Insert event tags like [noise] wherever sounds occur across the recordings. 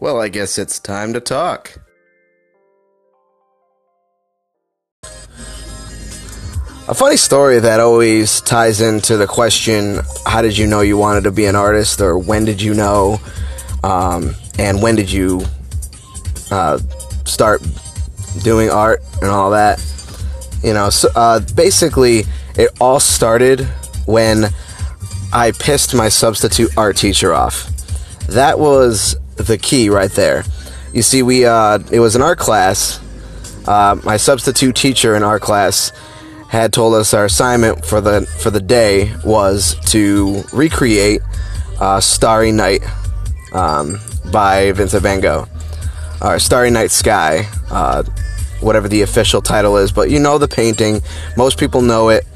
Well, I guess it's time to talk. A funny story that always ties into the question how did you know you wanted to be an artist, or when did you know, um, and when did you uh, start doing art and all that? You know, so, uh, basically, it all started when I pissed my substitute art teacher off. That was the key right there. You see, we uh, it was in our class. Uh, my substitute teacher in our class had told us our assignment for the for the day was to recreate uh, Starry Night um, by Vincent Van Gogh, or Starry Night Sky, uh, whatever the official title is. But you know the painting. Most people know it.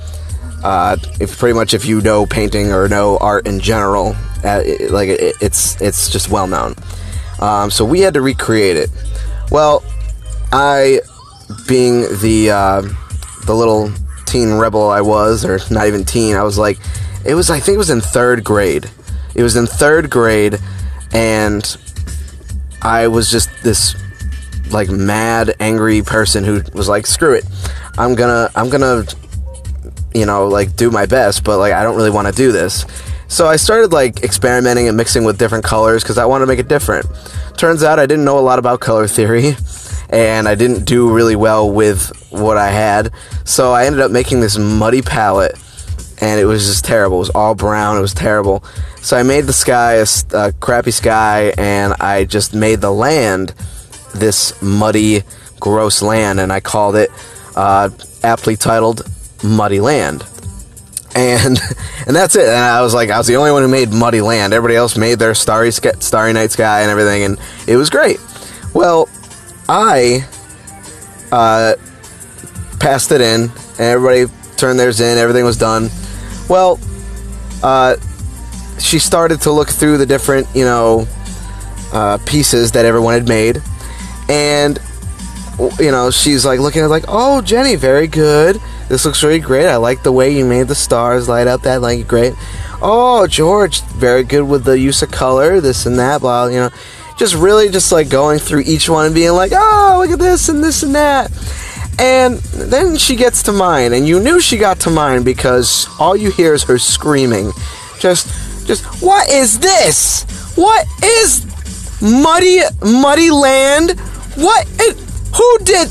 Uh, if pretty much if you know painting or know art in general, uh, it, like it, it's it's just well known. Um, so we had to recreate it. Well, I, being the uh, the little teen rebel I was, or not even teen, I was like, it was I think it was in third grade. It was in third grade, and I was just this like mad, angry person who was like, screw it, I'm gonna I'm gonna you know like do my best, but like I don't really want to do this. So I started like experimenting and mixing with different colors because I wanted to make it different. Turns out I didn't know a lot about color theory and I didn't do really well with what I had. So I ended up making this muddy palette and it was just terrible. It was all brown. It was terrible. So I made the sky a, a crappy sky and I just made the land this muddy, gross land and I called it uh, aptly titled Muddy Land and [laughs] and that's it. And I was like, I was the only one who made Muddy Land. Everybody else made their Starry Starry Night Sky and everything, and it was great. Well, I uh, passed it in, and everybody turned theirs in. Everything was done. Well, uh, she started to look through the different, you know, uh, pieces that everyone had made, and you know, she's like looking at like, oh, Jenny, very good. This looks really great. I like the way you made the stars light up. That like great. Oh, George, very good with the use of color. This and that. Blah. You know, just really just like going through each one and being like, oh, look at this and this and that. And then she gets to mine, and you knew she got to mine because all you hear is her screaming. Just, just, what is this? What is muddy, muddy land? What? It, who did?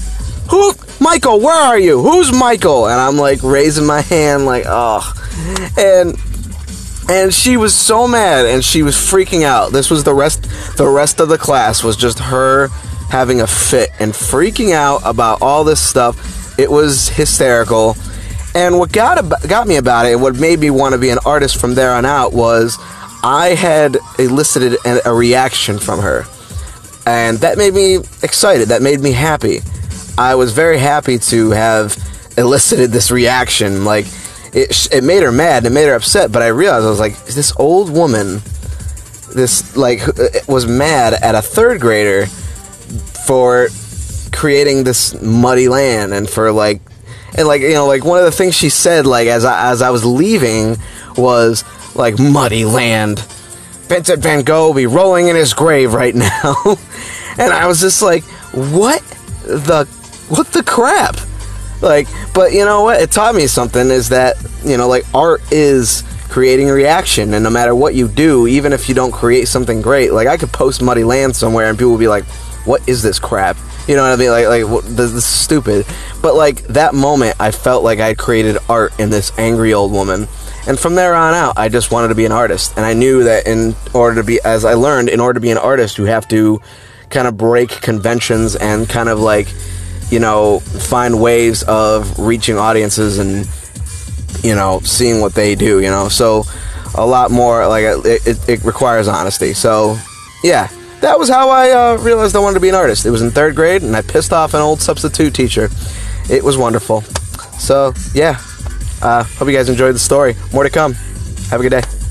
Who? Michael, where are you? Who's Michael? And I'm like raising my hand, like, oh. And and she was so mad and she was freaking out. This was the rest the rest of the class was just her having a fit and freaking out about all this stuff. It was hysterical. And what got got me about it and what made me want to be an artist from there on out was I had elicited a reaction from her. And that made me excited. That made me happy. I was very happy to have elicited this reaction. Like, it, it made her mad and it made her upset, but I realized I was like, this old woman, this, like, uh, was mad at a third grader for creating this muddy land and for, like, and, like, you know, like, one of the things she said, like, as I, as I was leaving was, like, muddy land. Vincent van Gogh be rolling in his grave right [laughs] now. and I was just like, what the what the crap? Like, but you know what? It taught me something is that, you know, like art is creating a reaction and no matter what you do, even if you don't create something great, like I could post Muddy Land somewhere and people will be like, "What is this crap?" You know what I mean? Like, like what, this is stupid. But like that moment, I felt like I created art in this angry old woman. And from there on out, I just wanted to be an artist. And I knew that in order to be, as I learned, in order to be an artist, you have to kind of break conventions and kind of like you know, find ways of reaching audiences and, you know, seeing what they do, you know. So a lot more, like, it, it, it requires honesty. So, yeah, that was how I uh, realized I wanted to be an artist. It was in third grade, and I pissed off an old substitute teacher. It was wonderful. So, yeah, uh, hope you guys enjoyed the story. More to come. Have a good day.